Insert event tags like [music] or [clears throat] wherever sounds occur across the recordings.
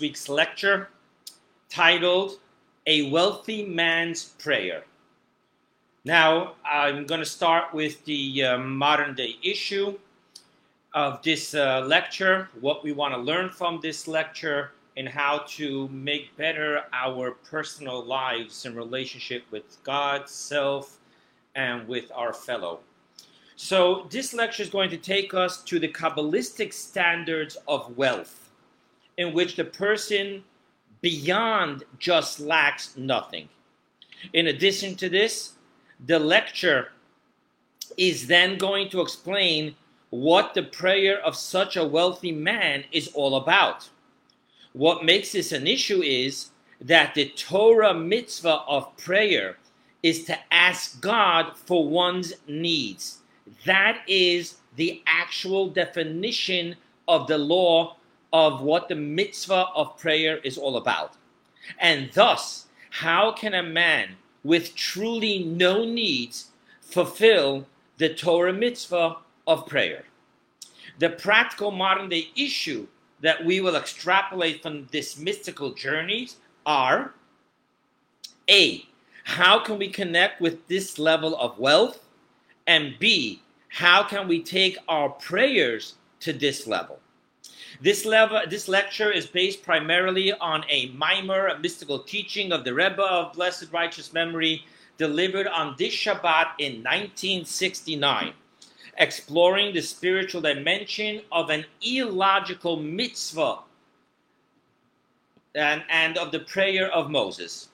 week's lecture titled A Wealthy Man's Prayer. Now, I'm going to start with the uh, modern day issue of this uh, lecture, what we want to learn from this lecture, and how to make better our personal lives in relationship with God, self, and with our fellow. So, this lecture is going to take us to the Kabbalistic standards of wealth, in which the person beyond just lacks nothing. In addition to this, the lecture is then going to explain what the prayer of such a wealthy man is all about. What makes this an issue is that the Torah mitzvah of prayer is to ask God for one's needs that is the actual definition of the law of what the mitzvah of prayer is all about. And thus, how can a man with truly no needs fulfill the Torah mitzvah of prayer? The practical modern day issue that we will extrapolate from this mystical journey are A, how can we connect with this level of wealth? And B, how can we take our prayers to this level? This level, this lecture is based primarily on a maamor, a mystical teaching of the Rebbe of blessed righteous memory, delivered on this Shabbat in 1969, exploring the spiritual dimension of an illogical mitzvah and, and of the prayer of Moses.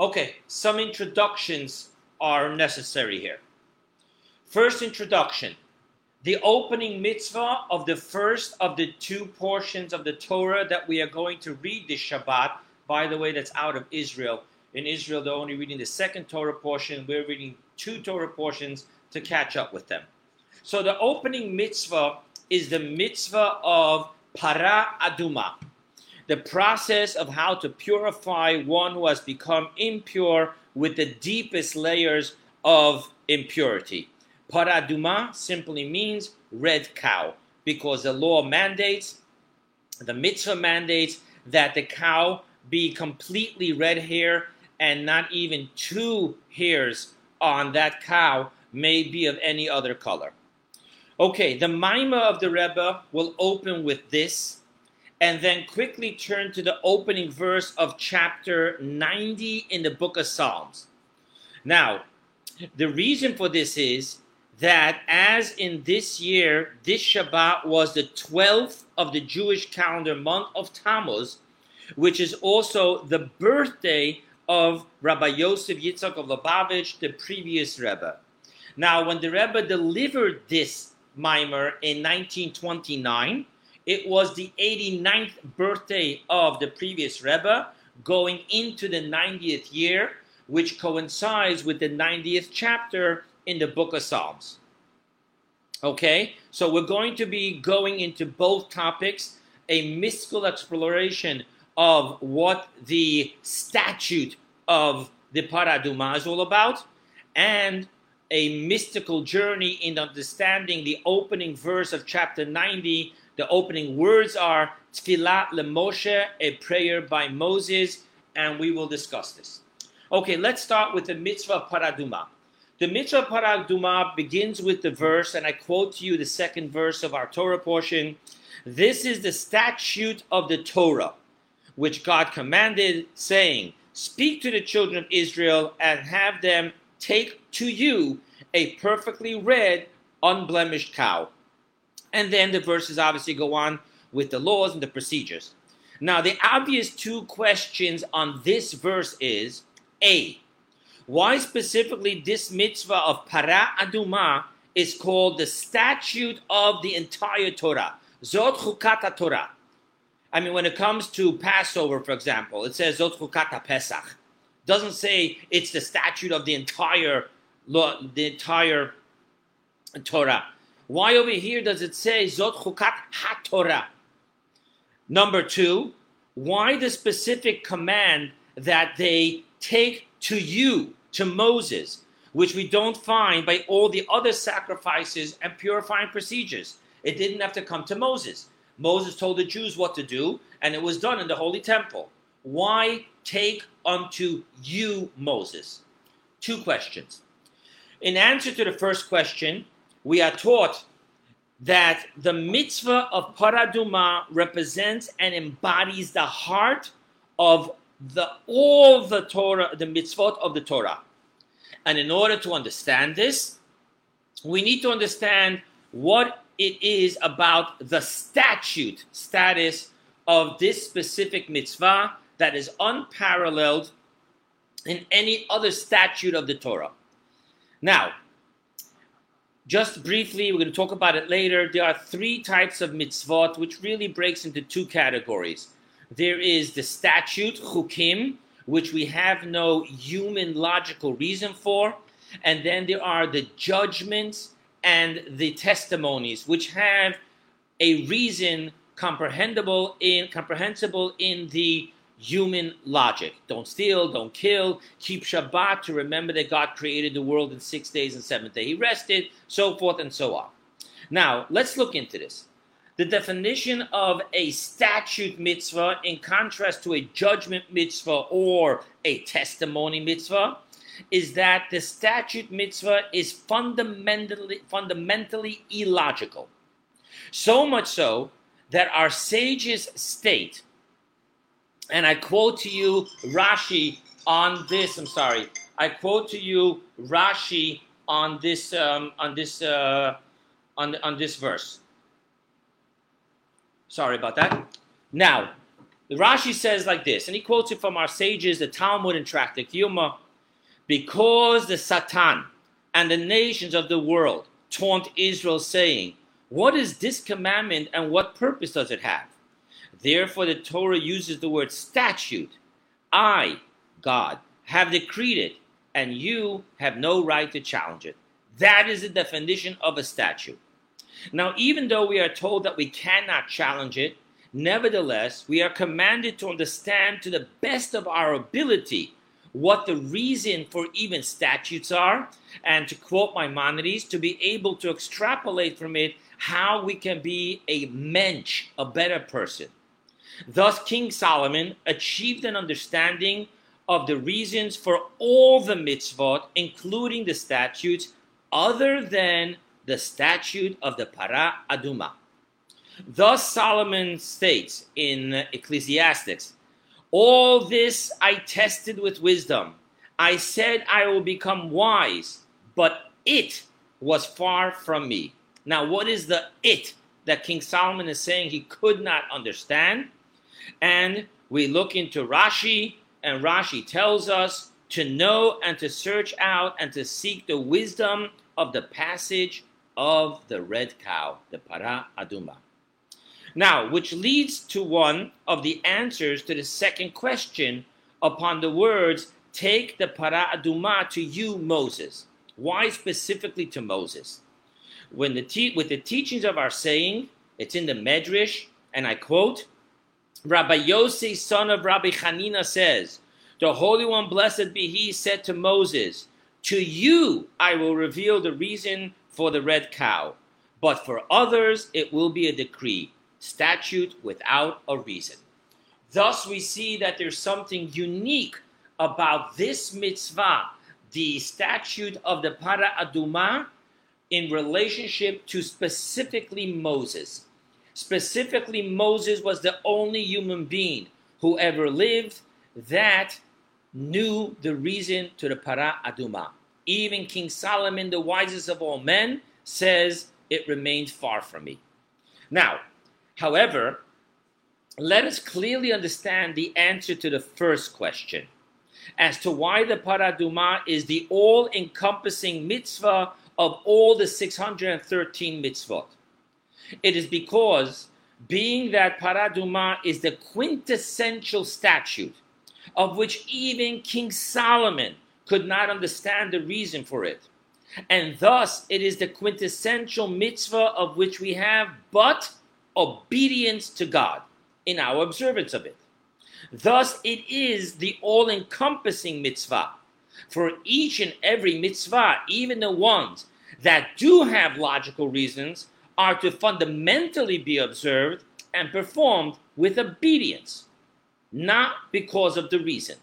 Okay, some introductions are necessary here. First introduction the opening mitzvah of the first of the two portions of the Torah that we are going to read this Shabbat. By the way, that's out of Israel. In Israel, they're only reading the second Torah portion. We're reading two Torah portions to catch up with them. So the opening mitzvah is the mitzvah of para aduma, the process of how to purify one who has become impure with the deepest layers of impurity. Paraduma simply means red cow because the law mandates, the mitzvah mandates that the cow be completely red hair and not even two hairs on that cow may be of any other color. Okay, the Maamor of the Rebbe will open with this and then quickly turn to the opening verse of chapter 90 in the book of Psalms. Now, the reason for this is that as in this year, this Shabbat was the 12th of the Jewish calendar month of Tammuz, which is also the birthday of Rabbi Yosef Yitzchak of Lubavitch, the previous Rebbe. Now, when the Rebbe delivered this maamor in 1929, it was the 89th birthday of the previous Rebbe, going into the 90th year, which coincides with the 90th chapter in the book of Psalms. Okay, so we're going to be going into both topics a mystical exploration of what the statute of the Paraduma is all about, and a mystical journey in understanding the opening verse of chapter 90. The opening words are Tfilat LeMoshe, a prayer by Moses, and we will discuss this. Okay, let's start with the mitzvah of Paraduma. The mitzvah paraduma begins with the verse, and I quote to you the second verse of our Torah portion. This is the statute of the Torah, which God commanded, saying, Speak to the children of Israel and have them take to you a perfectly red, unblemished cow. And then the verses obviously go on with the laws and the procedures. Now, the obvious two questions on this verse is A, why specifically this mitzvah of para aduma is called the statute of the entire Torah. Zot chukat ha-Torah. I mean, when it comes to Passover, for example, it says Zot chukata Pesach. Doesn't say it's the statute of the entire the entire Torah. Why over here does it say Zot chukat ha-Torah? Number two, why the specific command that they take to you, to Moses, which we don't find by all the other sacrifices and purifying procedures. It didn't have to come to Moses. Moses told the Jews what to do, and it was done in the Holy Temple. Why take unto you Moses? Two questions. In answer to the first question, we are taught that the mitzvah of paraduma represents and embodies the heart of the all the Torah, the mitzvot of the Torah. And in order to understand this, we need to understand what it is about the statute status of this specific mitzvah that is unparalleled in any other statute of the Torah. Now, just briefly, we're going to talk about it later. There are three types of mitzvot, which really breaks into two categories. There is the statute, chukim, which we have no human logical reason for. And then there are the judgments and the testimonies, which have a reason comprehensible in comprehensible in the human logic. Don't steal, don't kill, keep Shabbat to remember that God created the world in six days and seventh day. He rested, so forth and so on. Now, let's look into this. The definition of a statute mitzvah, in contrast to a judgment mitzvah or a testimony mitzvah, is that the statute mitzvah is fundamentally fundamentally illogical. So much so that our sages state and I quote to you Rashi on this. I'm sorry. I quote to you Rashi on this um, on this uh, on on this verse. Sorry about that. Now, the Rashi says like this, and he quotes it from our sages, the Talmud and Tractate Yuma, because the Satan and the nations of the world taunt Israel, saying, "What is this commandment, and what purpose does it have?" Therefore, the Torah uses the word statute. I, God, have decreed it, and you have no right to challenge it. That is the definition of a statute. Now, even though we are told that we cannot challenge it, nevertheless, we are commanded to understand to the best of our ability what the reason for even statutes are, and to quote Maimonides, to be able to extrapolate from it how we can be a mensch, a better person. Thus, King Solomon achieved an understanding of the reasons for all the mitzvot, including the statutes, other than the statute of the para aduma. Thus, Solomon states in Ecclesiastics, All this I tested with wisdom. I said I will become wise, but it was far from me. Now, what is the it that King Solomon is saying he could not understand? And we look into Rashi, and Rashi tells us to know and to search out and to seek the wisdom of the passage of the red cow, the para aduma. Now, which leads to one of the answers to the second question upon the words, Take the para aduma to you, Moses. Why specifically to Moses? When the te- with the teachings of our saying, it's in the Medrash, and I quote, Rabbi Yossi, son of Rabbi Hanina, says, The Holy One, blessed be He, said to Moses, To you I will reveal the reason for the red cow, but for others it will be a decree, statute without a reason. Thus, we see that there's something unique about this mitzvah, the statute of the Para Aduma, in relationship to specifically Moses. Specifically, Moses was the only human being who ever lived that knew the reason to the para aduma. Even King Solomon, the wisest of all men, says it remained far from me. Now, however, let us clearly understand the answer to the first question as to why the paraduma is the all encompassing mitzvah of all the 613 mitzvot. It is because, being that Paraduma is the quintessential statute, of which even King Solomon could not understand the reason for it, and thus it is the quintessential mitzvah of which we have but obedience to God in our observance of it. Thus, it is the all encompassing mitzvah. For each and every mitzvah, even the ones that do have logical reasons, are to fundamentally be observed and performed with obedience, not because of the reason.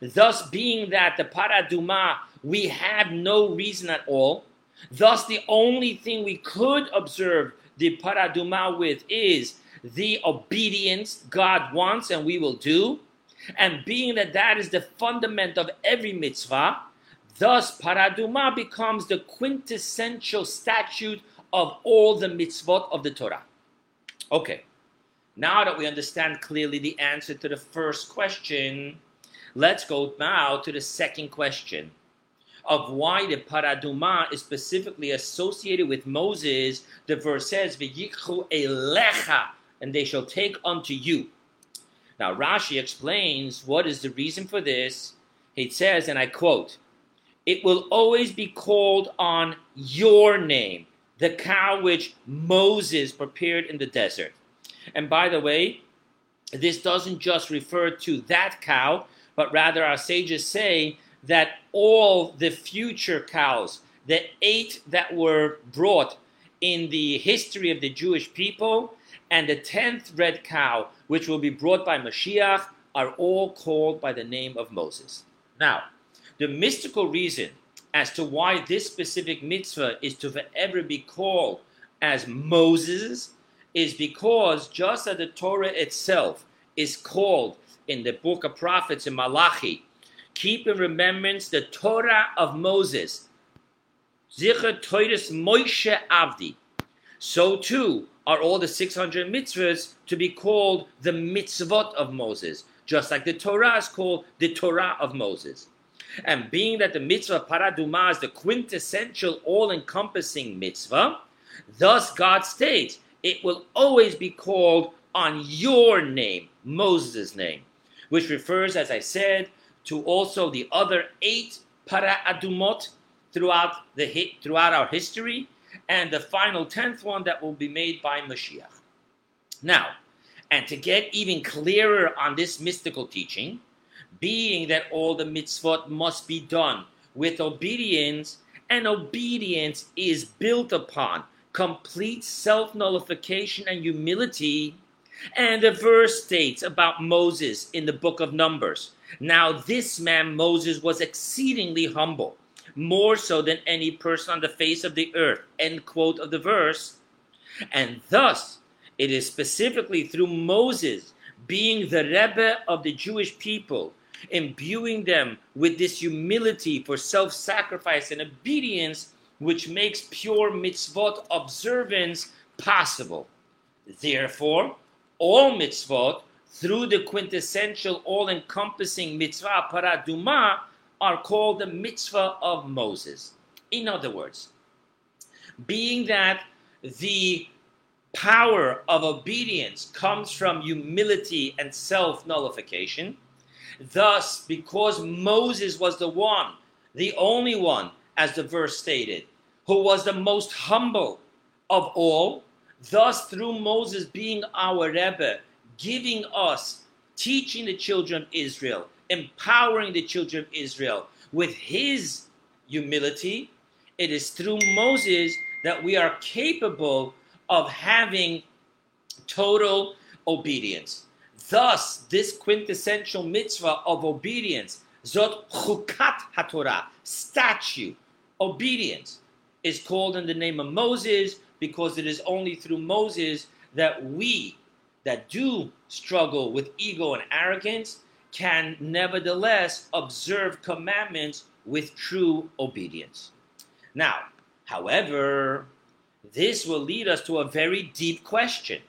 Thus, being that the paraduma we had no reason at all, thus the only thing we could observe the paraduma with is the obedience God wants and we will do. And being that that is the fundament of every mitzvah, thus paraduma becomes the quintessential statute of all the mitzvot of the Torah. Okay, now that we understand clearly the answer to the first question, let's go now to the second question of why the paraduma is specifically associated with Moses. The verse says, "V'yikhu elecha," and they shall take unto you. Now Rashi explains what is the reason for this. He says, and I quote, "It will always be called on your name." the cow which Moses prepared in the desert. And by the way, this doesn't just refer to that cow, but rather our sages say that all the future cows, the eight that were brought in the history of the Jewish people, and the tenth red cow, which will be brought by Mashiach, are all called by the name of Moses. Now, the mystical reason as to why this specific mitzvah is to forever be called as Moses is because just as the Torah itself is called in the book of prophets in Malachi, keep in remembrance the Torah of Moses, Zichar Toiris Moshe Avdi. So too are all the 600 mitzvahs to be called the mitzvot of Moses, just like the Torah is called the Torah of Moses. And being that the mitzvah paraduma is the quintessential, all encompassing mitzvah, thus God states it will always be called on your name, Moses' name, which refers, as I said, to also the other eight paradumot throughout the throughout our history, and the final tenth one that will be made by Mashiach. Now, and to get even clearer on this mystical teaching, being that all the mitzvot must be done with obedience, and obedience is built upon complete self nullification and humility. And the verse states about Moses in the book of Numbers. Now, this man, Moses, was exceedingly humble, more so than any person on the face of the earth. End quote of the verse. And thus, it is specifically through Moses being the Rebbe of the Jewish people imbuing them with this humility for self sacrifice and obedience, which makes pure mitzvot observance possible. Therefore, all mitzvot, through the quintessential, all encompassing mitzvah paraduma, are called the mitzvah of Moses. In other words, being that the power of obedience comes from humility and self nullification, Thus, because Moses was the one, the only one, as the verse stated, who was the most humble of all, thus through Moses being our Rebbe, giving us, teaching the children of Israel, empowering the children of Israel with his humility, it is through Moses that we are capable of having total obedience. Thus, this quintessential mitzvah of obedience, zot chukat haTorah, statue, obedience, is called in the name of Moses because it is only through Moses that we that do struggle with ego and arrogance can nevertheless observe commandments with true obedience. Now, however, this will lead us to a very deep question.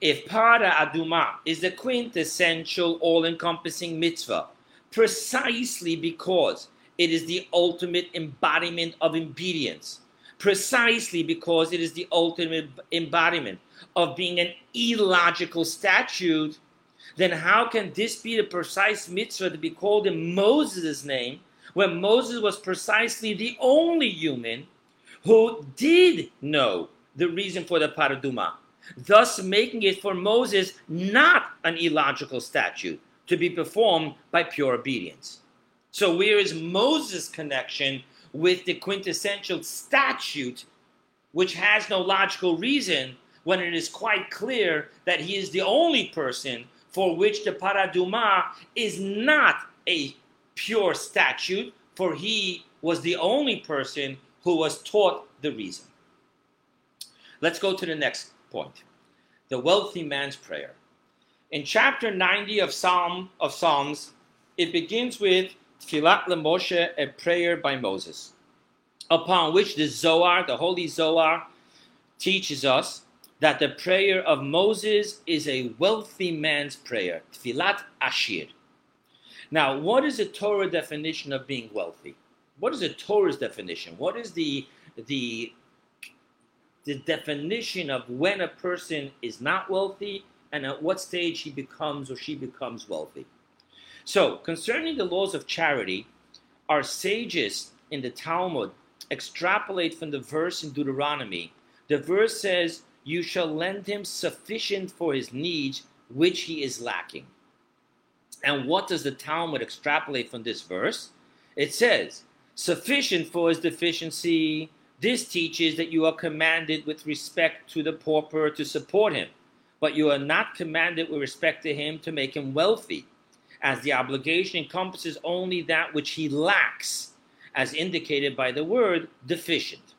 If Para Aduma is the quintessential all encompassing mitzvah, precisely because it is the ultimate embodiment of obedience, precisely because it is the ultimate embodiment of being an illogical statute, then how can this be the precise mitzvah to be called in Moses' name when Moses was precisely the only human who did know the reason for the paraduma? thus making it for Moses not an illogical statute to be performed by pure obedience. So, where is Moses' connection with the quintessential statute, which has no logical reason, when it is quite clear that he is the only person for which the paraduma is not a pure statute, for he was the only person who was taught the reason. Let's go to the next point the wealthy man's prayer. In chapter 90 of Psalm of Psalms, it begins with Tfilat Moshe, a prayer by Moses, upon which the Zohar, the Holy Zohar, teaches us that the prayer of Moses is a wealthy man's prayer, Tfilat Ashir. Now, what is the Torah definition of being wealthy? What is the Torah's definition? What is the the the definition of when a person is not wealthy and at what stage he becomes or she becomes wealthy. So, concerning the laws of charity, our sages in the Talmud extrapolate from the verse in Deuteronomy. The verse says, You shall lend him sufficient for his needs, which he is lacking. And what does the Talmud extrapolate from this verse? It says, Sufficient for his deficiency. This teaches that you are commanded with respect to the pauper to support him but you are not commanded with respect to him to make him wealthy, as the obligation encompasses only that which he lacks, as indicated by the word deficient.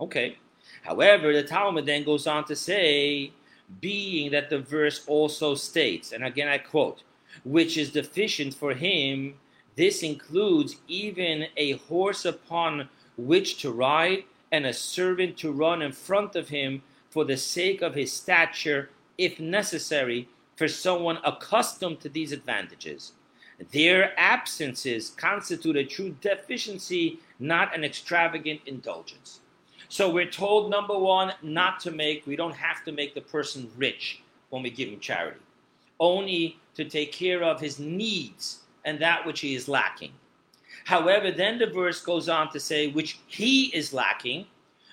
Okay. However, the Talmud then goes on to say, being that the verse also states, and again I quote, which is deficient for him, this includes even a horse upon which to ride and a servant to run in front of him for the sake of his stature, if necessary, for someone accustomed to these advantages. Their absences constitute a true deficiency, not an extravagant indulgence. So we're told, number one, not to make, we don't have to make the person rich when we give him charity, only to take care of his needs and that which he is lacking. However, then the verse goes on to say, which he is lacking,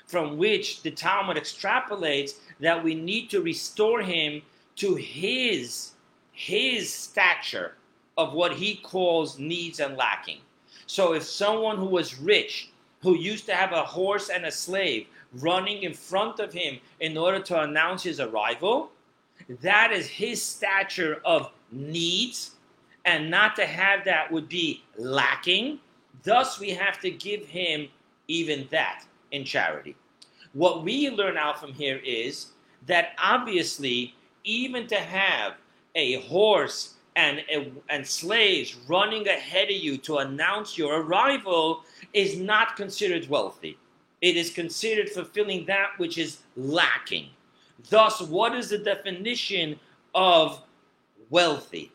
from which the Talmud extrapolates that we need to restore him to his his stature of what he calls needs and lacking. So if someone who was rich, who used to have a horse and a slave running in front of him in order to announce his arrival, that is his stature of needs, and not to have that would be lacking. Thus, we have to give him even that in charity. What we learn out from here is that obviously, even to have a horse and, and slaves running ahead of you to announce your arrival is not considered wealthy. It is considered fulfilling that which is lacking. Thus, what is the definition of wealthy?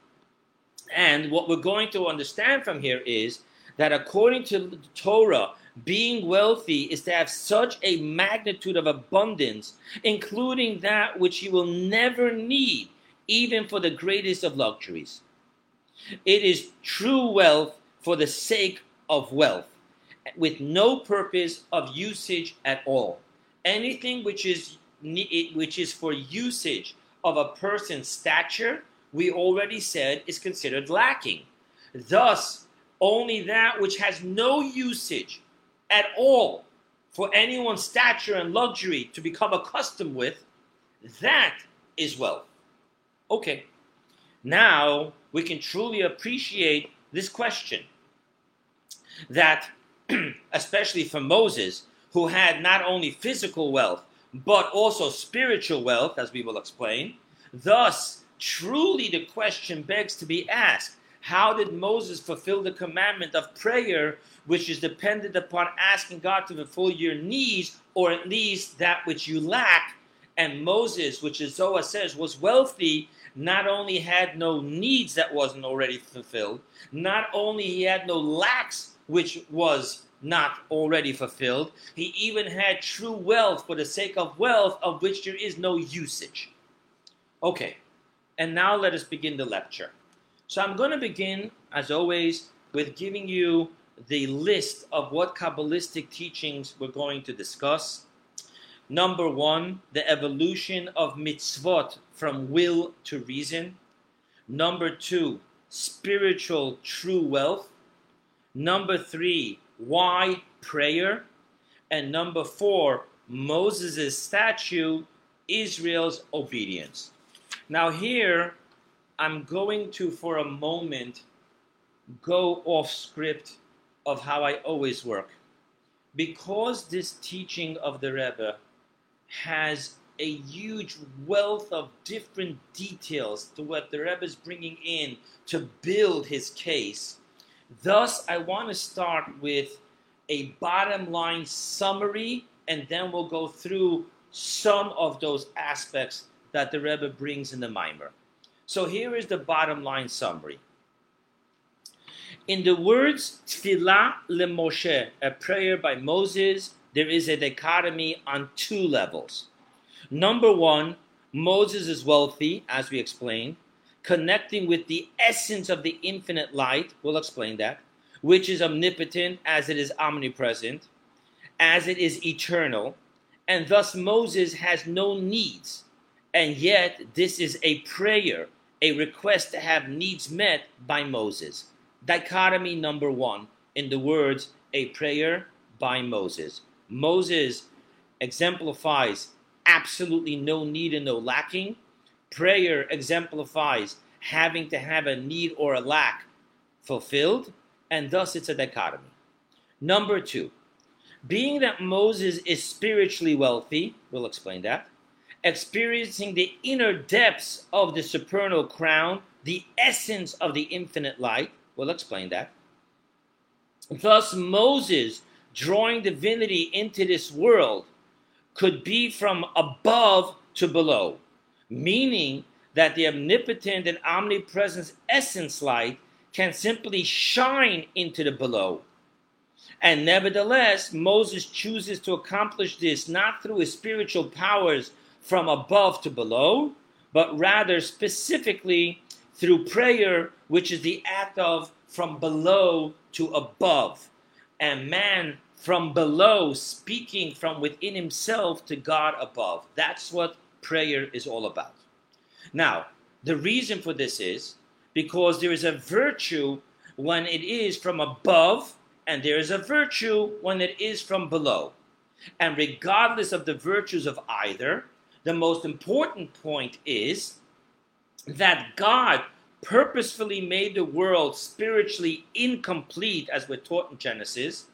And what we're going to understand from here is that according to the Torah, being wealthy is to have such a magnitude of abundance, including that which you will never need, even for the greatest of luxuries. It is true wealth for the sake of wealth, with no purpose of usage at all. Anything which is which is for usage of a person's stature, we already said is considered lacking. Thus, only that which has no usage at all for anyone's stature and luxury to become accustomed with, that is wealth. Okay, now we can truly appreciate this question that, [clears throat] especially for Moses, who had not only physical wealth, but also spiritual wealth, as we will explain. Thus, truly the question begs to be asked how did Moses fulfill the commandment of prayer, which is dependent upon asking God to fulfill your needs, or at least that which you lack? And Moses, which is Zohar says, was wealthy, not only had no needs that wasn't already fulfilled, not only he had no lacks which was not already fulfilled, he even had true wealth for the sake of wealth of which there is no usage. Okay, and now let us begin the lecture. So I'm going to begin, as always, with giving you the list of what Kabbalistic teachings we're going to discuss. Number one, the evolution of mitzvot from will to reason. Number two, spiritual true wealth. Number three, why prayer. And number four, Moses' statue Israel's obedience. Now, here, I'm going to, for a moment, go off script of how I always work. Because this teaching of the Rebbe has a huge wealth of different details to what the Rebbe is bringing in to build his case. Thus, I want to start with a bottom line summary, and then we'll go through some of those aspects that the Rebbe brings in the Maamor. So here is the bottom line summary. In the words Tfilah LeMoshe, a prayer by Moses, there is a dichotomy on two levels. Number one, Moses is wealthy, as we explained, connecting with the essence of the infinite light, we'll explain that, which is omnipotent as it is omnipresent, as it is eternal, and thus Moses has no needs. And yet, this is a prayer, a request to have needs met by Moses. Dichotomy number one in the words, a prayer by Moses. Moses exemplifies absolutely no need and no lacking. Prayer exemplifies having to have a need or a lack fulfilled, and thus it's a dichotomy. Number two, being that Moses is spiritually wealthy, we'll explain that, experiencing the inner depths of the supernal crown, the essence of the infinite light, we'll explain that. Thus, Moses drawing divinity into this world could be from above to below, meaning that the omnipotent and omnipresent essence light can simply shine into the below. And nevertheless, Moses chooses to accomplish this not through his spiritual powers from above to below, but rather specifically through prayer, which is the act of from below to above. And man from below, speaking from within himself to God above. That's what prayer is all about. Now, the reason for this is because there is a virtue when it is from above, and there is a virtue when it is from below. And regardless of the virtues of either, the most important point is that God purposefully made the world spiritually incomplete, as we're taught in Genesis,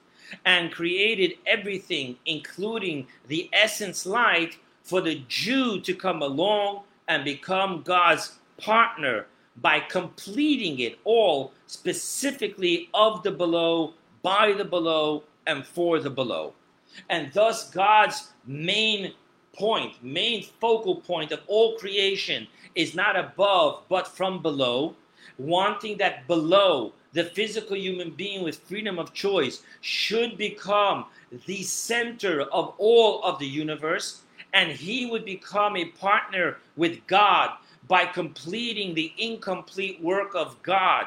and created everything, including the essence light, for the Jew to come along and become God's partner by completing it all specifically of the below, by the below, and for the below. And thus, God's main point, main focal point of all creation is not above but from below, wanting that below the physical human being with freedom of choice should become the center of all of the universe, and he would become a partner with God by completing the incomplete work of God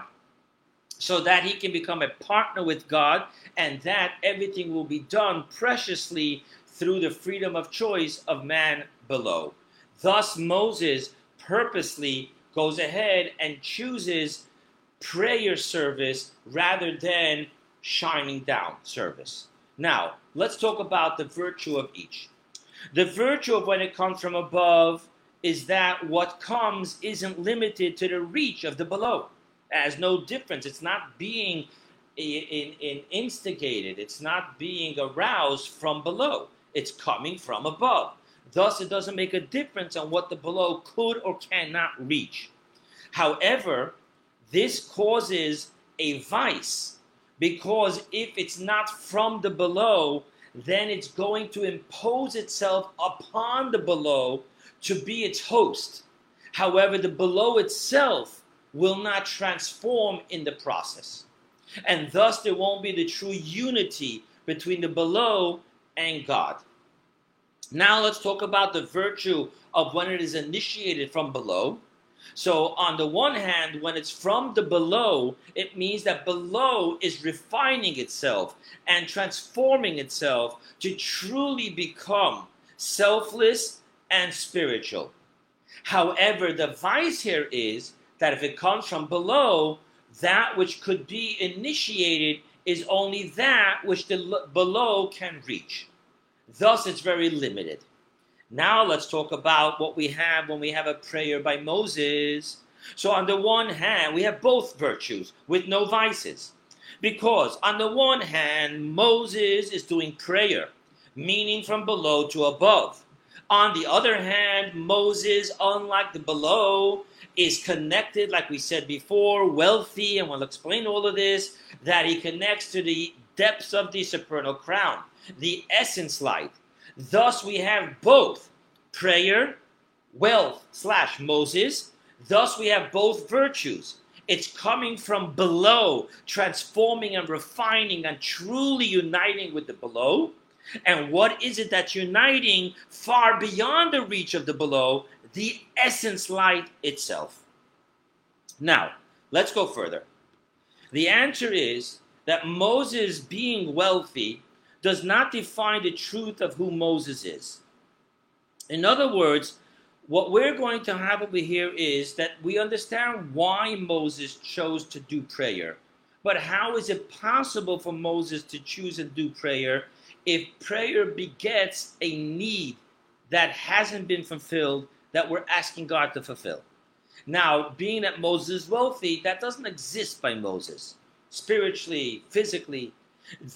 so that he can become a partner with God, and that everything will be done preciously through the freedom of choice of man below. Thus, Moses purposely goes ahead and chooses prayer service rather than shining down service. Now, let's talk about the virtue of each. The virtue of when it comes from above is that what comes isn't limited to the reach of the below. Has no difference. It's not being in, in instigated, it's not being aroused from below. It's coming from above. Thus, it doesn't make a difference on what the below could or cannot reach. However, this causes a vice because if it's not from the below, then it's going to impose itself upon the below to be its host. However, the below itself will not transform in the process. And thus, there won't be the true unity between the below and God. Now, let's talk about the virtue of when it is initiated from below so, on the one hand, when it's from the below, it means that below is refining itself and transforming itself to truly become selfless and spiritual. However, the vice here is that if it comes from below, that which could be initiated is only that which the below can reach. Thus, it's very limited. Now let's talk about what we have when we have a prayer by Moses. So, on the one hand, we have both virtues with no vices. Because, on the one hand, Moses is doing prayer, meaning from below to above. On the other hand, Moses, unlike the below, is connected, like we said before, wealthy, and we'll explain all of this, that he connects to the depths of the supernal crown, the essence light. Thus, we have both prayer, wealth slash Moses. Thus, we have both virtues. It's coming from below, transforming and refining and truly uniting with the below. And what is it that's uniting far beyond the reach of the below? The essence light itself. Now, let's go further. The answer is that Moses being wealthy does not define the truth of who Moses is. In other words, what we're going to have over here is that we understand why Moses chose to do prayer. But how is it possible for Moses to choose and do prayer if prayer begets a need that hasn't been fulfilled that we're asking God to fulfill? Now, being that Moses is wealthy, that doesn't exist by Moses, spiritually, physically.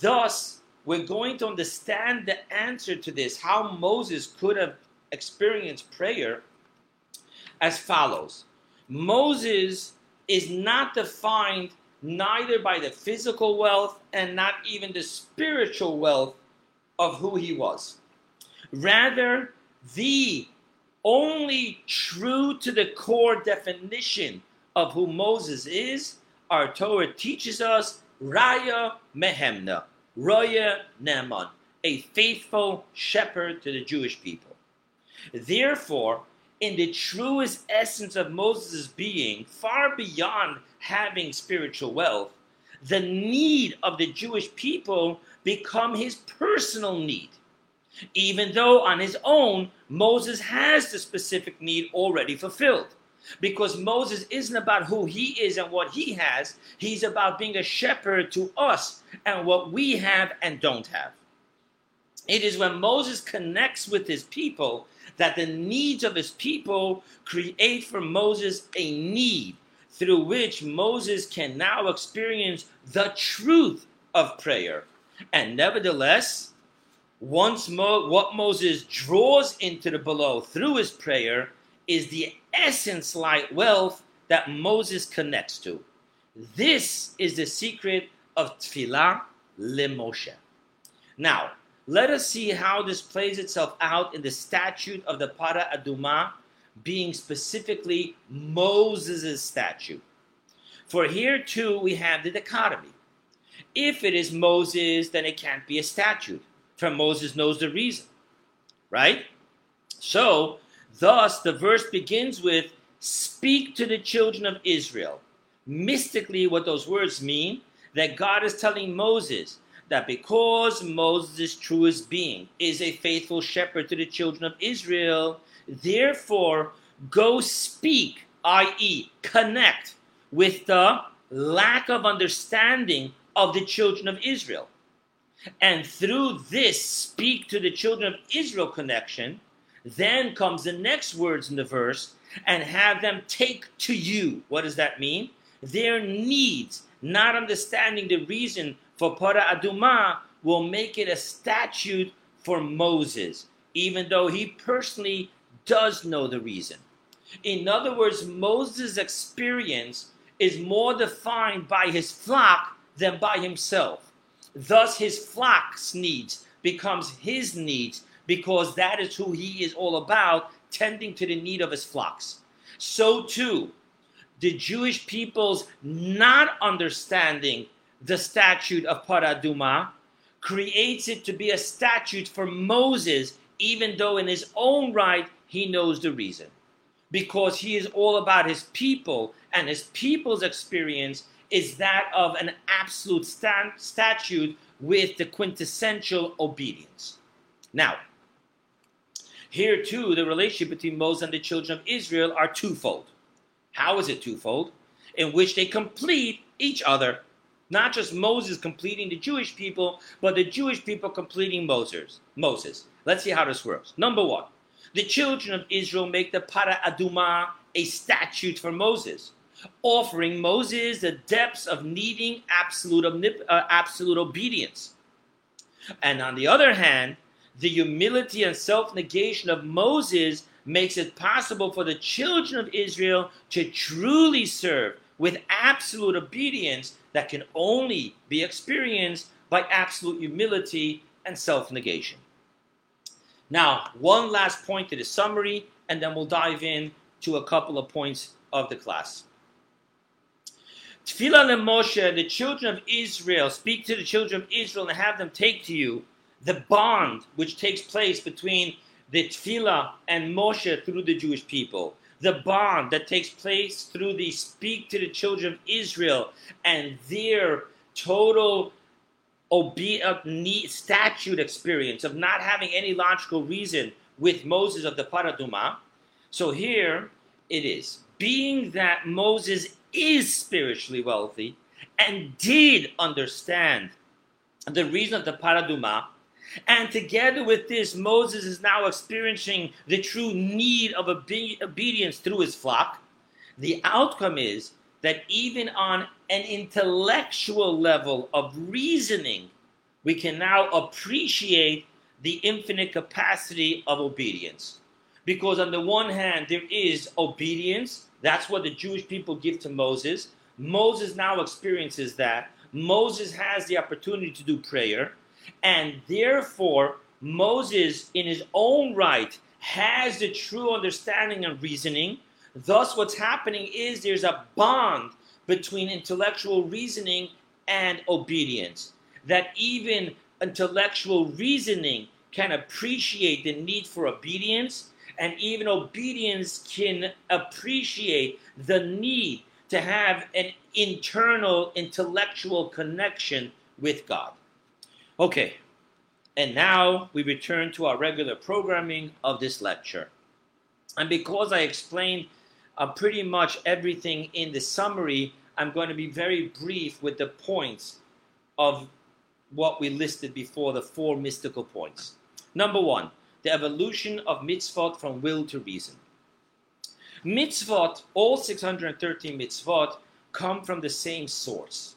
Thus, we're going to understand the answer to this, how Moses could have experienced prayer, as follows Moses is not defined neither by the physical wealth and not even the spiritual wealth of who he was. Rather, the only true to the core definition of who Moses is, our Torah teaches us Raya Mehemna, Raya Naaman, a faithful shepherd to the Jewish people. Therefore, in the truest essence of Moses' being, far beyond having spiritual wealth, the need of the Jewish people become his personal need. Even though on his own, Moses has the specific need already fulfilled. Because Moses isn't about who he is and what he has, he's about being a shepherd to us and what we have and don't have. It is when Moses connects with his people that the needs of his people create for Moses a need through which Moses can now experience the truth of prayer. And nevertheless, once Mo- what Moses draws into the below through his prayer is the essence like wealth that Moses connects to. This is the secret of Tfilah Lemoshe. Now, let us see how this plays itself out in the statute of the Para Aduma, being specifically Moses' statute. For here too we have the dichotomy. If it is Moses, then it can't be a statute, for Moses knows the reason, right? So, thus, the verse begins with, Speak to the children of Israel. Mystically, what those words mean, that God is telling Moses, that because Moses' truest being is a faithful shepherd to the children of Israel, therefore go speak, i.e., connect with the lack of understanding of the children of Israel. And through this speak to the children of Israel connection, then comes the next words in the verse and have them take to you. What does that mean? Their needs, not understanding the reason for Para Aduma will make it a statute for Moses, even though he personally does know the reason. In other words, Moses' experience is more defined by his flock than by himself. Thus, his flock's needs becomes his needs because that is who he is all about, tending to the need of his flocks. So too, the Jewish people's not understanding the statute of Paraduma, creates it to be a statute for Moses, even though in his own right he knows the reason. Because he is all about his people, and his people's experience is that of an absolute stand, statute with the quintessential obedience. Now, here too, the relationship between Moses and the children of Israel are twofold. How is it twofold? In which they complete each other not just Moses completing the Jewish people, but the Jewish people completing Moses. Moses. Let's see how this works. Number one, the children of Israel make the Para Aduma a statute for Moses, offering Moses the depths of needing absolute, uh, absolute obedience. And on the other hand, the humility and self negation of Moses makes it possible for the children of Israel to truly serve with absolute obedience that can only be experienced by absolute humility and self negation. Now, one last point to the summary, and then we'll dive in to a couple of points of the class. Tefillah Moshe, the children of Israel, speak to the children of Israel and have them take to you the bond which takes place between the Tefillah and Moshe through the Jewish people, the bond that takes place through the speak to the children of Israel and their total obe- uh, statute experience of not having any logical reason with Moses of the Para Aduma. So here it is. Being that Moses is spiritually wealthy and did understand the reason of the Para Aduma, and together with this, Moses is now experiencing the true need of obe- obedience through his flock. The outcome is that even on an intellectual level of reasoning, we can now appreciate the infinite capacity of obedience. Because on the one hand, there is obedience. That's what the Jewish people give to Moses. Moses now experiences that. Moses has the opportunity to do prayer. And therefore, Moses, in his own right, has the true understanding and reasoning. Thus, what's happening is there's a bond between intellectual reasoning and obedience. That even intellectual reasoning can appreciate the need for obedience, and even obedience can appreciate the need to have an internal intellectual connection with God. Okay, and now we return to our regular programming of this lecture. And because I explained uh, pretty much everything in the summary, I'm going to be very brief with the points of what we listed before the four mystical points. Number one, the evolution of mitzvot from will to reason. Mitzvot, all 613 mitzvot, come from the same source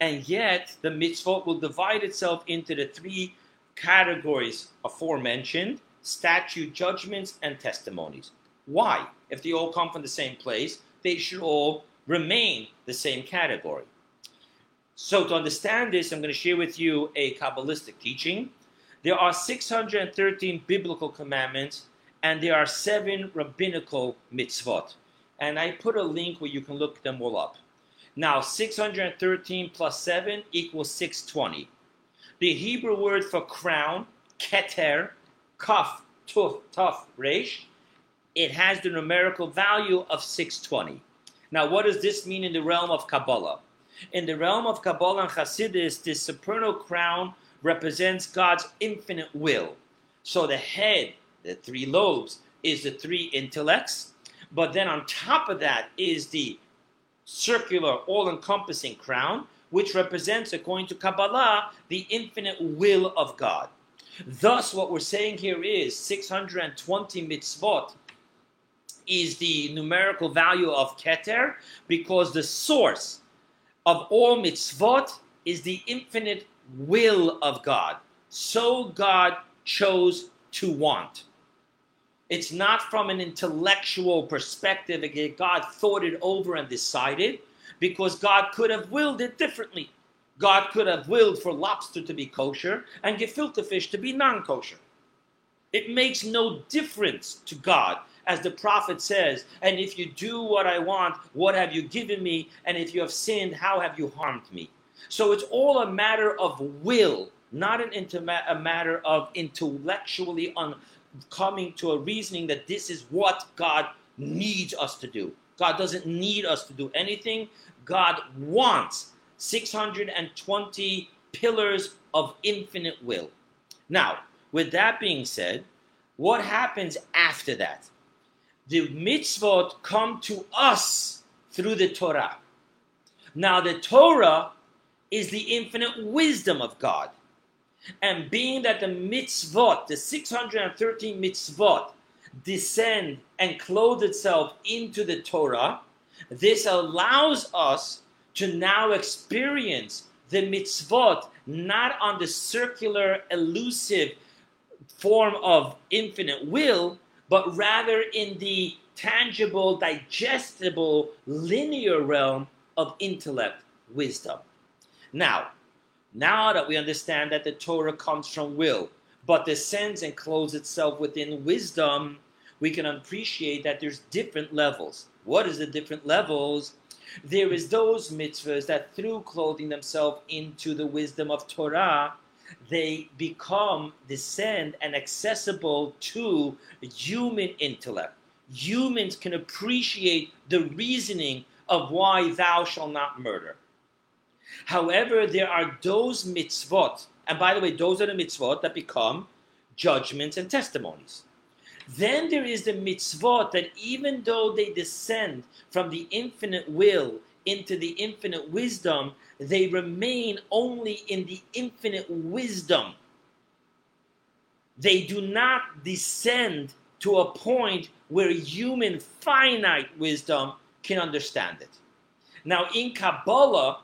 and yet the mitzvot will divide itself into the three categories aforementioned statute, judgments, and testimonies. Why? If they all come from the same place, they should all remain the same category. So, to understand this, I'm going to share with you a Kabbalistic teaching. There are 613 biblical commandments, and there are seven rabbinical mitzvot. And I put a link where you can look them all up. Now, 613 plus 7 equals 620. The Hebrew word for crown, keter, kaf, tuf, tuf, resh, it has the numerical value of 620. Now, what does this mean in the realm of Kabbalah? In the realm of Kabbalah and Hasidus, this supernal crown represents God's infinite will. So the head, the three lobes, is the three intellects. But then on top of that is the circular, all encompassing crown, which represents, according to Kabbalah, the infinite will of God. Thus, what we're saying here is 620 mitzvot is the numerical value of Keter because the source of all mitzvot is the infinite will of God. So God chose to want. It's not from an intellectual perspective. God thought it over and decided because God could have willed it differently. God could have willed for lobster to be kosher and gefilte fish to be non kosher. It makes no difference to God, as the prophet says, and if you do what I want, what have you given me? And if you have sinned, how have you harmed me? So it's all a matter of will, not an intima- a matter of intellectually un- coming to a reasoning that this is what God needs us to do. God doesn't need us to do anything. God wants 620 pillars of infinite will. Now, with that being said, what happens after that? The mitzvot come to us through the Torah. Now, the Torah is the infinite wisdom of God. And being that the mitzvot, the 613 mitzvot, descend and clothe itself into the Torah, this allows us to now experience the mitzvot not on the circular, elusive form of infinite will, but rather in the tangible, digestible, linear realm of intellect, wisdom. Now, now that we understand that the Torah comes from will, but descends and clothes itself within wisdom, we can appreciate that there's different levels. What is the different levels? There is those mitzvahs that through clothing themselves into the wisdom of Torah, they become, descend, and accessible to human intellect. Humans can appreciate the reasoning of why thou shalt not murder. However, there are those mitzvot, and by the way, those are the mitzvot that become judgments and testimonies. Then there is the mitzvot that even though they descend from the infinite will into the infinite wisdom, they remain only in the infinite wisdom. They do not descend to a point where human finite wisdom can understand it. Now, in Kabbalah,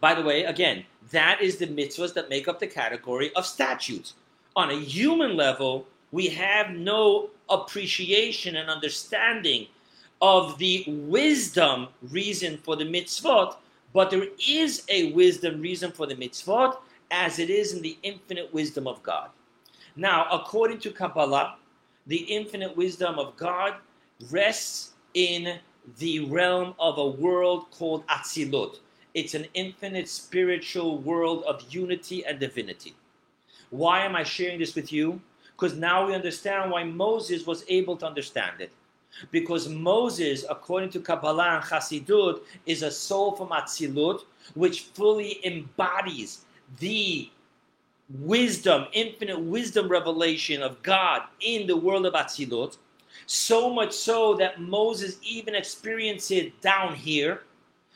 by the way, again, that is the mitzvahs that make up the category of statutes. On a human level, we have no appreciation and understanding of the wisdom reason for the mitzvot, but there is a wisdom reason for the mitzvot as it is in the infinite wisdom of God. Now, according to Kabbalah, the infinite wisdom of God rests in the realm of a world called Atzilut. It's an infinite spiritual world of unity and divinity. Why am I sharing this with you? Because now we understand why Moses was able to understand it. Because Moses, according to Kabbalah and Chassidut, is a soul from Atzilut, which fully embodies the wisdom, infinite wisdom revelation of God in the world of Atzilut. So much so that Moses even experienced it down here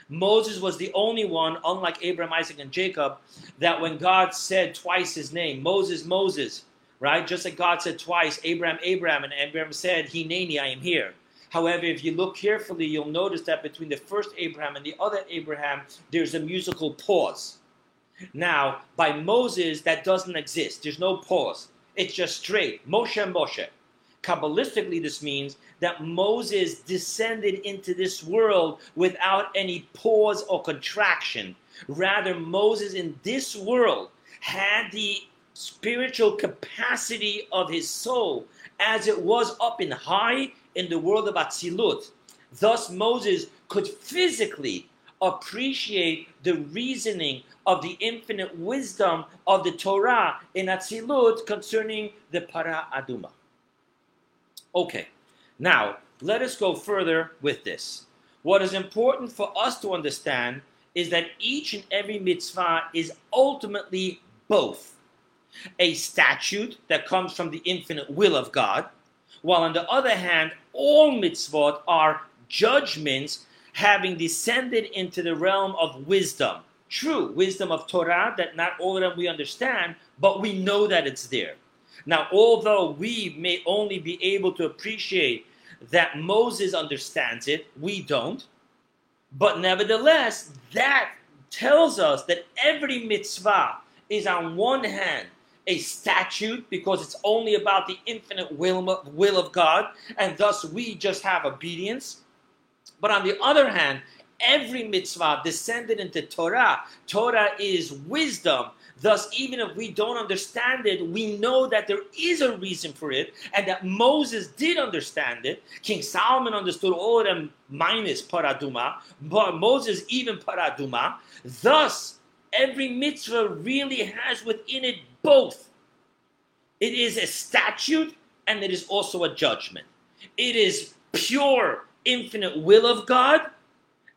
Moses was the only one, unlike Abraham, Isaac, and Jacob, that when God said twice his name, Moses, Moses, right? Just like God said twice, Abraham, Abraham, and Abraham said, Hineni, I am here. However, if you look carefully, you'll notice that between the first Abraham and the other Abraham, there's a musical pause. Now, by Moses, that doesn't exist. There's no pause. It's just straight. Moshe, Moshe. Kabbalistically, this means that Moses descended into this world without any pause or contraction. Rather, Moses in this world had the spiritual capacity of his soul as it was up in high in the world of Atzilut. Thus, Moses could physically appreciate the reasoning of the infinite wisdom of the Torah in Atzilut concerning the Para Aduma. Okay, now let us go further with this. What is important for us to understand is that each and every mitzvah is ultimately both a statute that comes from the infinite will of God, while on the other hand, all mitzvot are judgments having descended into the realm of wisdom. True, wisdom of Torah that not all of them we understand, but we know that it's there. Now, although we may only be able to appreciate that Moses understands it, we don't. But nevertheless, that tells us that every mitzvah is on one hand a statute because it's only about the infinite will, of God, and thus we just have obedience. But on the other hand, every mitzvah descended into Torah. Torah is wisdom Thus, even if we don't understand it, we know that there is a reason for it and that Moses did understand it. King Solomon understood all of them minus paraduma, but Moses even paraduma. Thus, every mitzvah really has within it both. It is a statute and it is also a judgment. It is pure, infinite will of God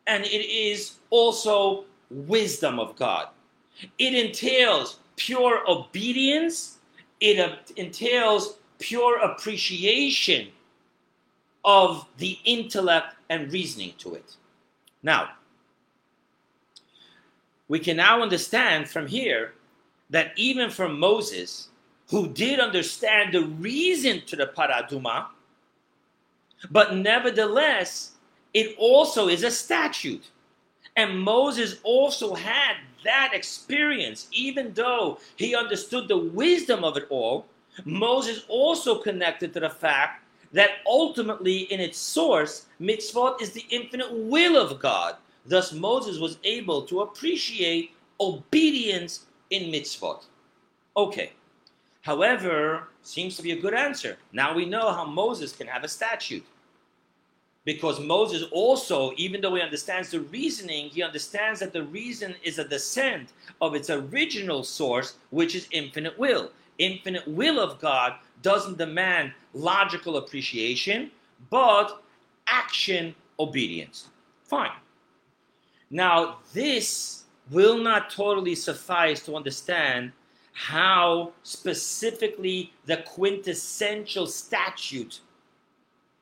and it is also wisdom of God. It entails pure obedience, it uh, entails pure appreciation of the intellect and reasoning to it. Now, we can now understand from here that even for Moses, who did understand the reason to the paraduma, But nevertheless, it also is a statute. And Moses also had that experience, even though he understood the wisdom of it all. Moses also connected to the fact that ultimately, in its source, mitzvot is the infinite will of God. Thus, Moses was able to appreciate obedience in mitzvot. Okay. However, seems to be a good answer. Now we know how Moses can have a statute. Because Moses also, even though he understands the reasoning, he understands that the reason is a descent of its original source, which is infinite will. Infinite will of God doesn't demand logical appreciation, but action obedience. Fine. Now, this will not totally suffice to understand how specifically the quintessential statute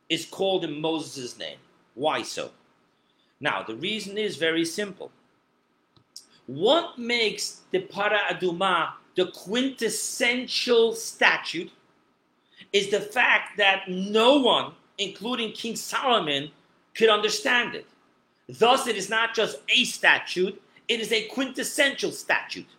is called in Moses' name. Why so? Now, the reason is very simple. What makes the Para Aduma the quintessential statute is the fact that no one, including King Solomon, could understand it. Thus, it is not just a statute, it is a quintessential statute.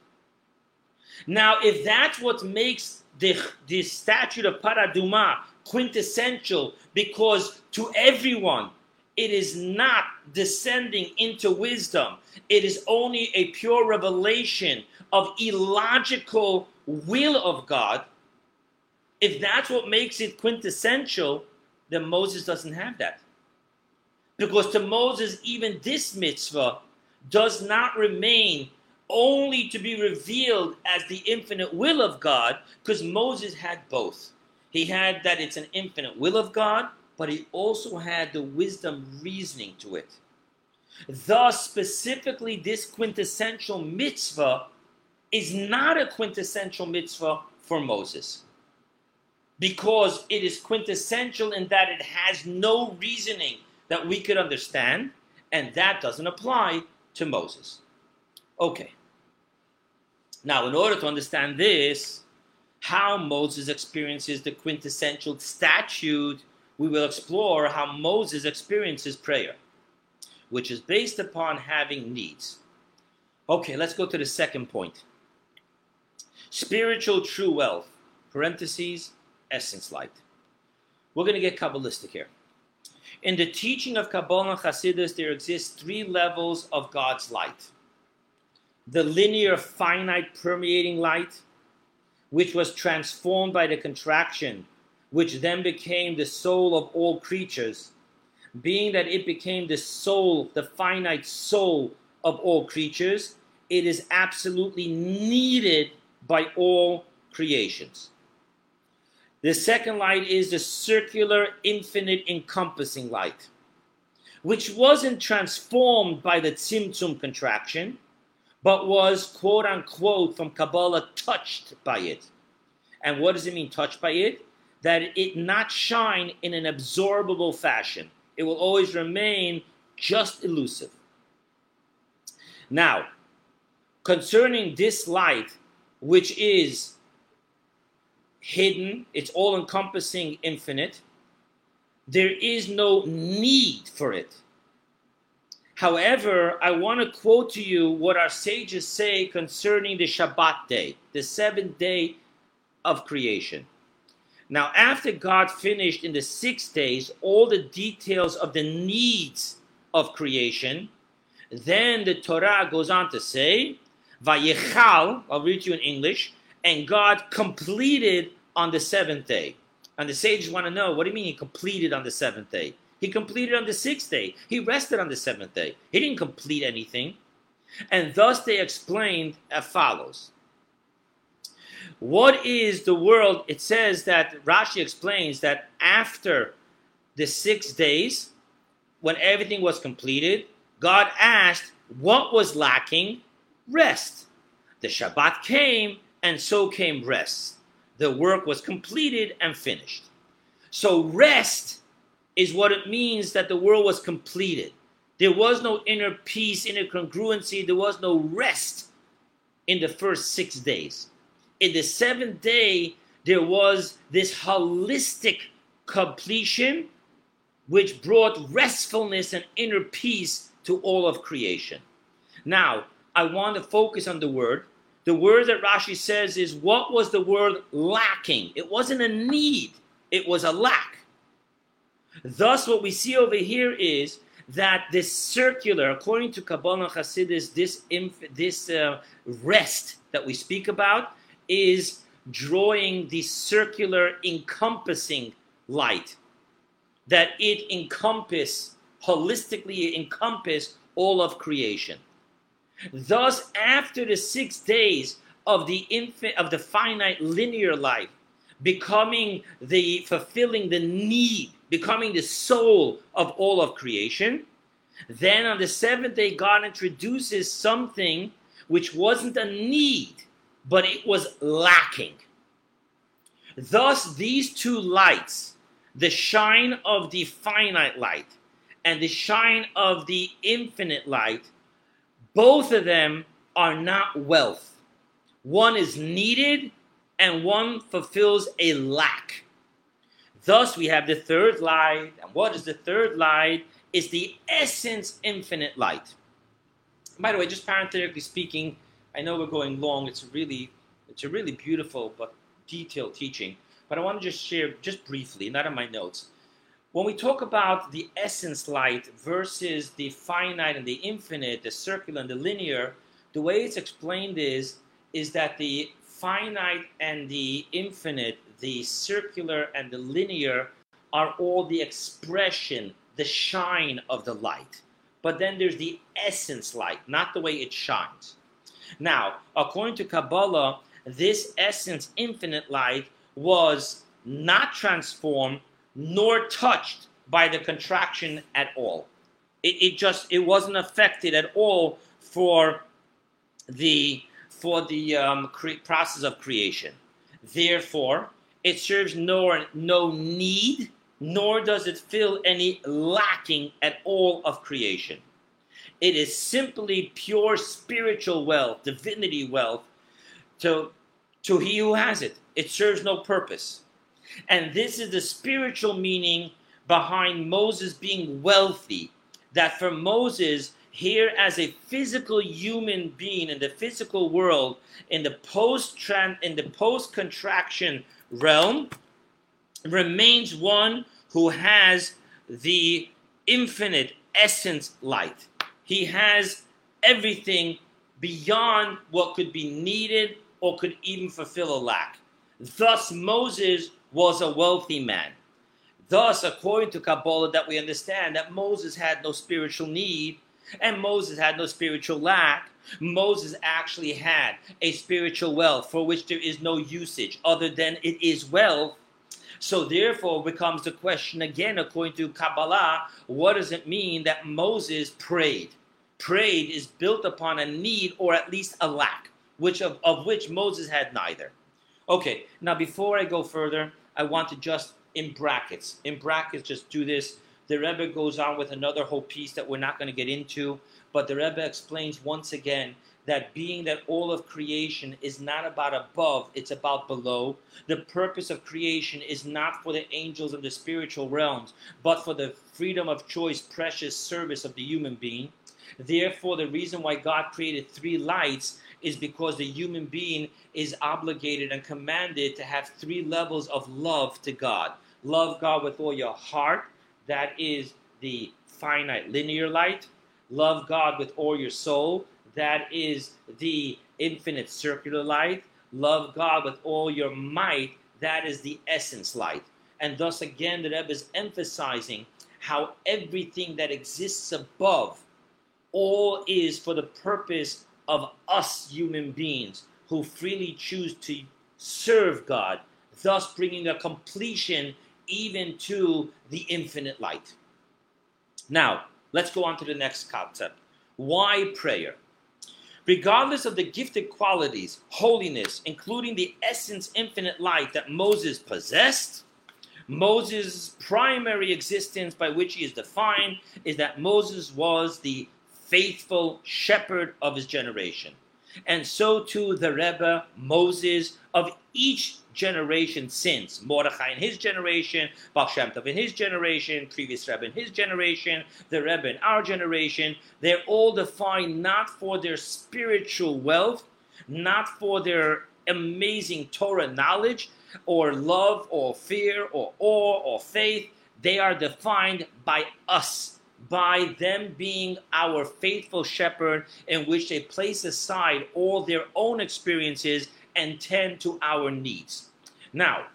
Now, if that's what makes the, the statute of Paraduma quintessential, because to everyone it is not descending into wisdom, it is only a pure revelation of illogical will of God. If that's what makes it quintessential, then Moses doesn't have that. Because to Moses, even this mitzvah does not remain only to be revealed as the infinite will of God, because Moses had both. He had that it's an infinite will of God, but he also had the wisdom reasoning to it. Thus, specifically, this quintessential mitzvah is not a quintessential mitzvah for Moses because it is quintessential in that it has no reasoning that we could understand, and that doesn't apply to Moses. Okay. Now, in order to understand this, how Moses experiences the quintessential statute, we will explore how Moses experiences prayer, which is based upon having needs. Okay, let's go to the second point. Spiritual true wealth, parentheses, essence light. We're going to get Kabbalistic here. In the teaching of Kabbalah and Hasidus, there exist three levels of God's light the linear, finite, permeating light, which was transformed by the contraction, which then became the soul of all creatures, being that it became the soul, the finite soul of all creatures, it is absolutely needed by all creations. The second light is the circular, infinite, encompassing light, which wasn't transformed by the Tzimtzum contraction, but was quote unquote from Kabbalah touched by it. And what does it mean, touched by it? That it not shine in an absorbable fashion. It will always remain just elusive. Now, concerning this light, which is hidden, it's all encompassing, infinite. There is no need for it. However, I want to quote to you what our sages say concerning the Shabbat day, the seventh day of creation. Now, after God finished in the six days all the details of the needs of creation, then the Torah goes on to say, I'll read you in English, and God completed on the seventh day. And the sages want to know, what do you mean he completed on the seventh day? He completed on the sixth day. He rested on the seventh day. He didn't complete anything. And thus they explained as follows. What is the world? It says that Rashi explains that after the six days, when everything was completed, God asked, What was lacking? Rest. The Shabbat came, and so came rest. The work was completed and finished. So, rest is what it means that the world was completed. There was no inner peace, inner congruency, there was no rest in the first six days. In the seventh day, there was this holistic completion which brought restfulness and inner peace to all of creation. Now, I want to focus on the word. The word that Rashi says is what was the word lacking? It wasn't a need, it was a lack. Thus, what we see over here is that this circular, according to Kabbalah and Hasidus, this, inf- this uh, rest that we speak about is drawing the circular encompassing light, that it encompass, holistically encompass all of creation. Thus, after the six days of the infant of the finite linear life, becoming the fulfilling the need, becoming the soul of all of creation, then on the seventh day, God introduces something which wasn't a need, but it was lacking. Thus, these two lights, the shine of the finite light and the shine of the infinite light, both of them are not wealth. One is needed and one fulfills a lack. Thus, we have the third light. And what is the third light? Is the essence infinite light. By the way, just parenthetically speaking, I know we're going long. It's really, it's a really beautiful but detailed teaching. But I want to just share, just briefly, not in my notes. When we talk about the essence light versus the finite and the infinite, the circular and the linear, the way it's explained is is that the finite and the infinite, the circular and the linear, are all the expression, the shine of the light. But then there's the essence light, not the way it shines. Now, according to Kabbalah, this essence, infinite light, was not transformed nor touched by the contraction at all. It, it just it wasn't affected at all for the for the um, cre- process of creation. Therefore, it serves no no need, nor does it fill any lacking at all of creation. It is simply pure spiritual wealth, divinity wealth, to to he who has it. It serves no purpose. And this is the spiritual meaning behind Moses being wealthy. That for Moses, here as a physical human being in the physical world, in the post in the post contraction realm, remains one who has the infinite essence light. He has everything beyond what could be needed or could even fulfill a lack. Thus, Moses was a wealthy man. Thus, according to Kabbalah, that we understand that Moses had no spiritual need and Moses had no spiritual lack. Moses actually had a spiritual wealth for which there is no usage other than it is wealth. So, therefore, becomes the question again, according to Kabbalah, what does it mean that Moses prayed? Prayed is built upon a need or at least a lack, which of, of which Moses had neither. Okay, now before I go further, I want to just in brackets, in brackets, just do this. The Rebbe goes on with another whole piece that we're not going to get into, but the Rebbe explains once again that being that all of creation is not about above, it's about below. The purpose of creation is not for the angels of the spiritual realms, but for the freedom of choice, precious service of the human being. Therefore, the reason why God created three lights is because the human being is obligated and commanded to have three levels of love to God. Love God with all your heart, that is the finite linear light. Love God with all your soul, that is the infinite circular light. Love God with all your might, that is the essence light. And thus, again, the Rebbe is emphasizing how everything that exists above all is for the purpose of us human beings who freely choose to serve God, thus bringing a completion even to the infinite light. Now, let's go on to the next concept. Why prayer? Regardless of the gifted qualities, holiness, including the essence infinite light that Moses possessed, Moses' primary existence by which he is defined is that Moses was the faithful shepherd of his generation. And so too the Rebbe, Moses, of each generation since. Mordechai in his generation, Baal Shem Tov in his generation, previous Rebbe in his generation, the Rebbe in our generation. They're all defined not for their spiritual wealth, not for their amazing Torah knowledge, or love, or fear, or awe, or faith. They are defined by us by them being our faithful shepherd, in which they place aside all their own experiences and tend to our needs. Now,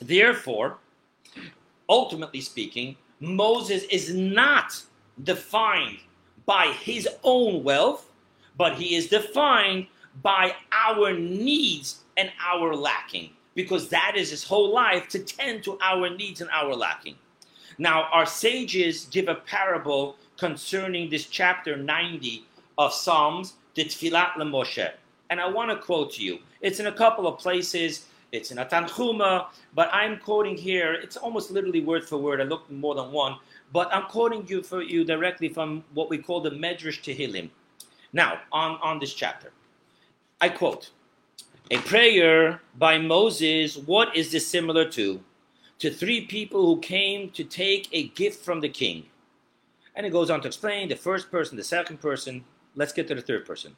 therefore, ultimately speaking, Moses is not defined by his own wealth, but he is defined by our needs and our lacking, because that is his whole life to tend to our needs and our lacking. Now, our sages give a parable concerning this chapter 90 of Psalms, the Tfilat Moshe. And I want to quote to you. It's in a couple of places. It's in a but I'm quoting here. It's almost literally word for word. I looked more than one, but I'm quoting you for you directly from what we call the Medrash Tehillim. Now, on, on this chapter, I quote, a prayer by Moses, what is this similar to? to three people who came to take a gift from the king. And it goes on to explain the first person, the second person. Let's get to the third person.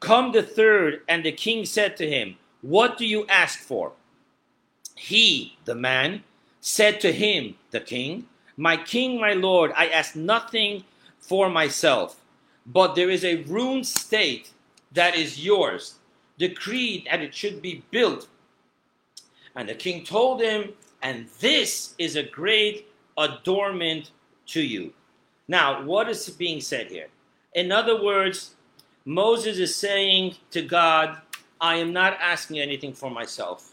Come the third, and the king said to him, What do you ask for? He, the man, said to him, the king, My king, my lord, I ask nothing for myself, but there is a ruined state that is yours. Decreed that it should be built. And the king told him, and this is a great adornment to you. Now, what is being said here? In other words, Moses is saying to God, I am not asking anything for myself.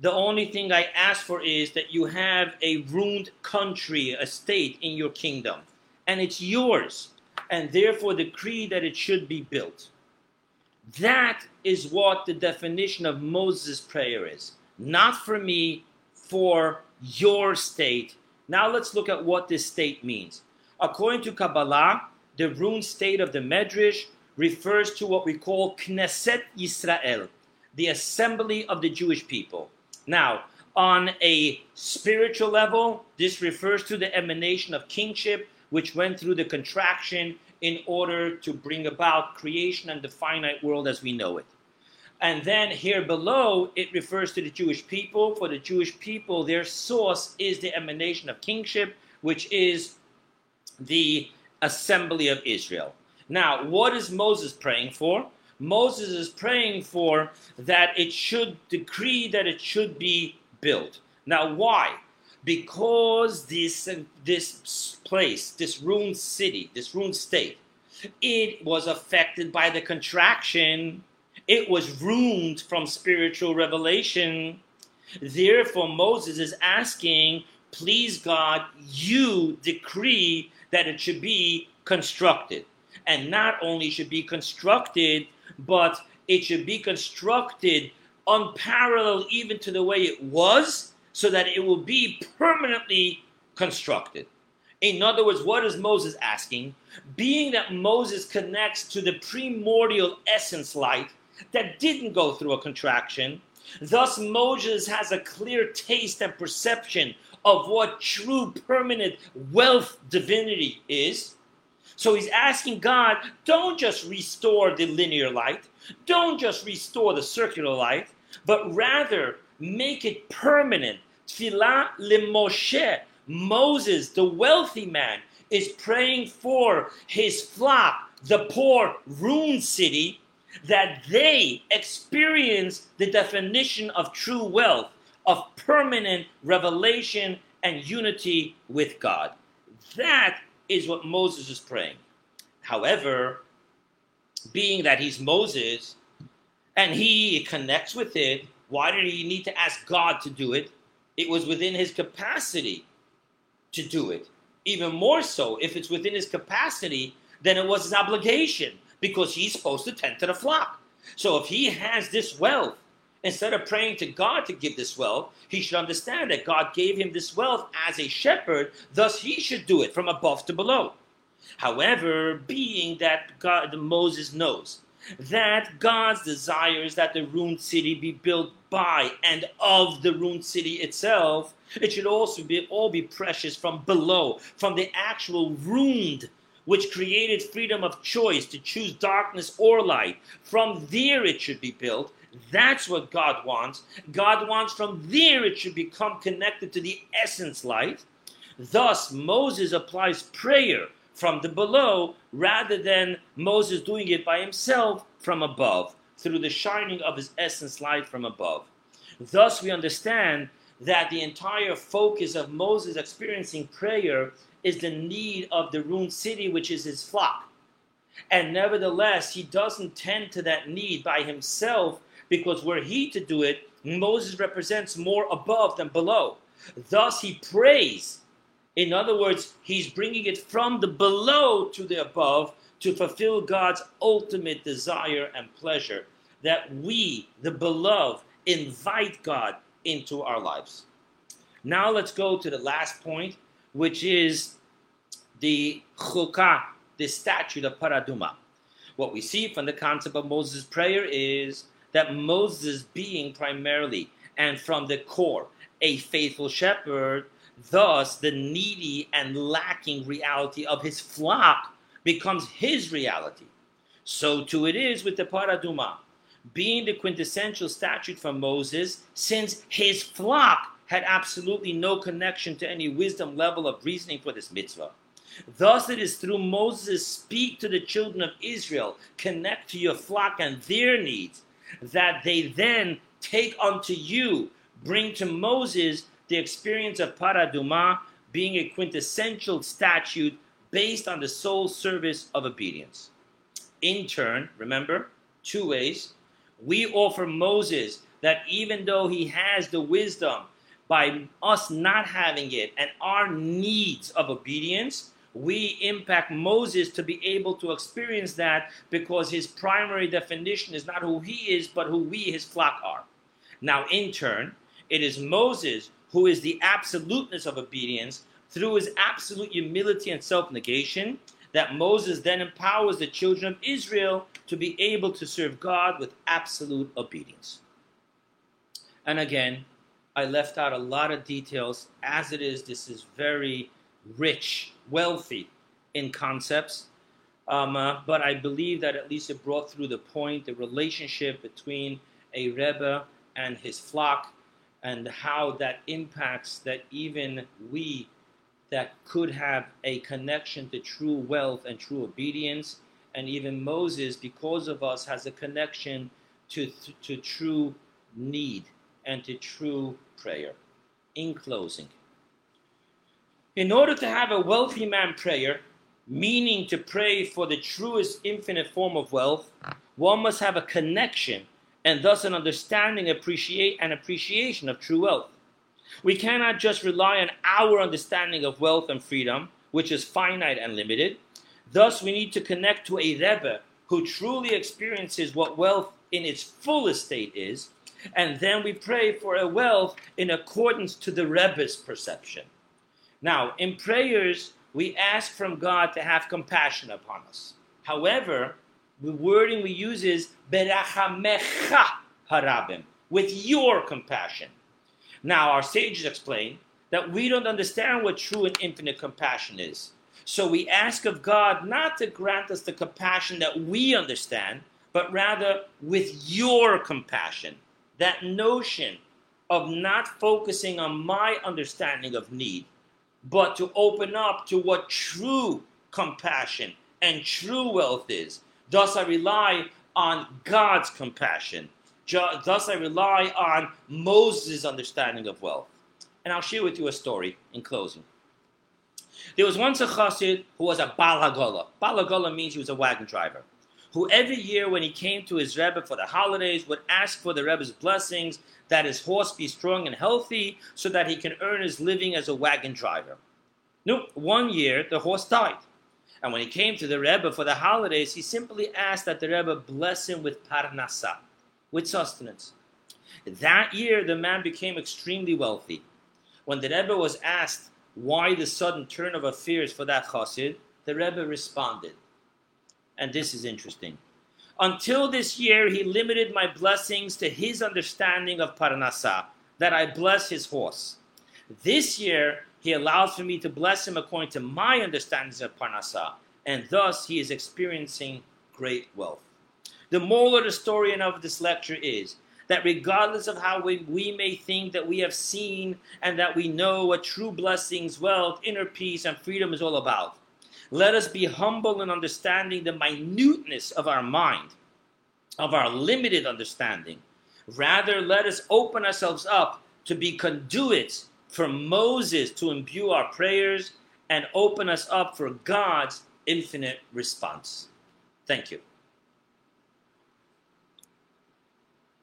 The only thing I ask for is that you have a ruined country, a state in your kingdom, and it's yours, and therefore decree that it should be built. That is what the definition of Moses' prayer is. Not for me, for your state. Now let's look at what this state means. According to Kabbalah, the ruined state of the Medrash refers to what we call Knesset Yisrael, the assembly of the Jewish people. Now, on a spiritual level, this refers to the emanation of kingship, which went through the contraction in order to bring about creation and the finite world as we know it. And then here below, it refers to the Jewish people. For the Jewish people, their source is the emanation of kingship, which is the assembly of Israel. Now, what is Moses praying for? Moses is praying for that it should decree that it should be built. Now, why? Because this, uh, this place, this ruined city, this ruined state, it was affected by the contraction it was ruined from spiritual revelation. Therefore, Moses is asking, please God, you decree that it should be constructed. And not only should be constructed, but it should be constructed unparalleled even to the way it was, so that it will be permanently constructed. In other words, what is Moses asking? Being that Moses connects to the primordial essence light, that didn't go through a contraction. Thus, Moses has a clear taste and perception of what true permanent wealth divinity is. So he's asking God, don't just restore the linear light, don't just restore the circular light, but rather make it permanent. Tfilah Moshe, Moses, the wealthy man, is praying for his flock, the poor ruined city, that they experience the definition of true wealth, of permanent revelation and unity with God. That is what Moses is praying. However, being that he's Moses and he connects with it, why did he need to ask God to do it? It was within his capacity to do it. Even more so, if it's within his capacity, then it was his obligation because he's supposed to tend to the flock. So if he has this wealth, instead of praying to God to give this wealth, he should understand that God gave him this wealth as a shepherd, thus he should do it from above to below. However, being that God Moses knows that God's desires that the ruined city be built by and of the ruined city itself. It should also be all be precious from below, from the actual ruined which created freedom of choice to choose darkness or light. From there it should be built. That's what God wants. God wants from there it should become connected to the essence light. Thus, Moses applies prayer from the below rather than Moses doing it by himself from above through the shining of his essence light from above. Thus, we understand that the entire focus of Moses experiencing prayer is the need of the ruined city, which is his flock. And nevertheless, he doesn't tend to that need by himself because were he to do it, Moses represents more above than below. Thus, he prays. In other words, he's bringing it from the below to the above to fulfill God's ultimate desire and pleasure that we, the beloved, invite God into our lives. Now let's go to the last point, which is the chukah, the statute of paraduma. What we see from the concept of Moses' prayer is that Moses, being primarily and from the core a faithful shepherd, thus the needy and lacking reality of his flock becomes his reality. So too it is with the paraduma, being the quintessential statute for Moses, since his flock had absolutely no connection to any wisdom level of reasoning for this mitzvah. Thus it is through Moses speak to the children of Israel, connect to your flock and their needs, that they then take unto you, bring to Moses the experience of paraduma, being a quintessential statute based on the sole service of obedience. In turn, remember, two ways. We offer Moses that even though he has the wisdom by us not having it and our needs of obedience, we impact Moses to be able to experience that because his primary definition is not who he is, but who we, his flock, are. Now, in turn, it is Moses who is the absoluteness of obedience through his absolute humility and self negation that Moses then empowers the children of Israel to be able to serve God with absolute obedience. And again, I left out a lot of details. As it is, this is very rich, wealthy in concepts. Um, uh, but I believe that at least it brought through the point the relationship between a Rebbe and his flock and how that impacts that even we that could have a connection to true wealth and true obedience and even Moses because of us has a connection to, to, to true need and to true prayer. In closing, in order to have a wealthy man prayer, meaning to pray for the truest infinite form of wealth, one must have a connection and thus an understanding, appreciate and appreciation of true wealth. We cannot just rely on our understanding of wealth and freedom, which is finite and limited. Thus, we need to connect to a Rebbe who truly experiences what wealth in its fullest state is and then we pray for a wealth in accordance to the Rebbe's perception. Now, in prayers, we ask from God to have compassion upon us. However, the wording we use is berachamecha harabim, with your compassion. Now, our sages explain that we don't understand what true and infinite compassion is. So we ask of God not to grant us the compassion that we understand, but rather with your compassion that notion of not focusing on my understanding of need, but to open up to what true compassion and true wealth is. Thus, I rely on God's compassion. Thus, I rely on Moses' understanding of wealth. And I'll share with you a story in closing. There was once a chassid who was a balagola. Balagola means he was a wagon driver who every year when he came to his Rebbe for the holidays would ask for the Rebbe's blessings that his horse be strong and healthy so that he can earn his living as a wagon driver. Nope, one year the horse died. And when he came to the Rebbe for the holidays, he simply asked that the Rebbe bless him with parnasa, with sustenance. That year, the man became extremely wealthy. When the Rebbe was asked why the sudden turn of affairs for that chassid, the Rebbe responded, and this is interesting. Until this year, he limited my blessings to his understanding of Parnasa, that I bless his horse. This year, he allows for me to bless him according to my understandings of Parnasa, and thus he is experiencing great wealth. The moral of the story and of this lecture is that regardless of how we, we may think that we have seen and that we know what true blessings, wealth, inner peace, and freedom is all about, let us be humble in understanding the minuteness of our mind, of our limited understanding. Rather, let us open ourselves up to be conduits for Moses to imbue our prayers and open us up for God's infinite response. Thank you.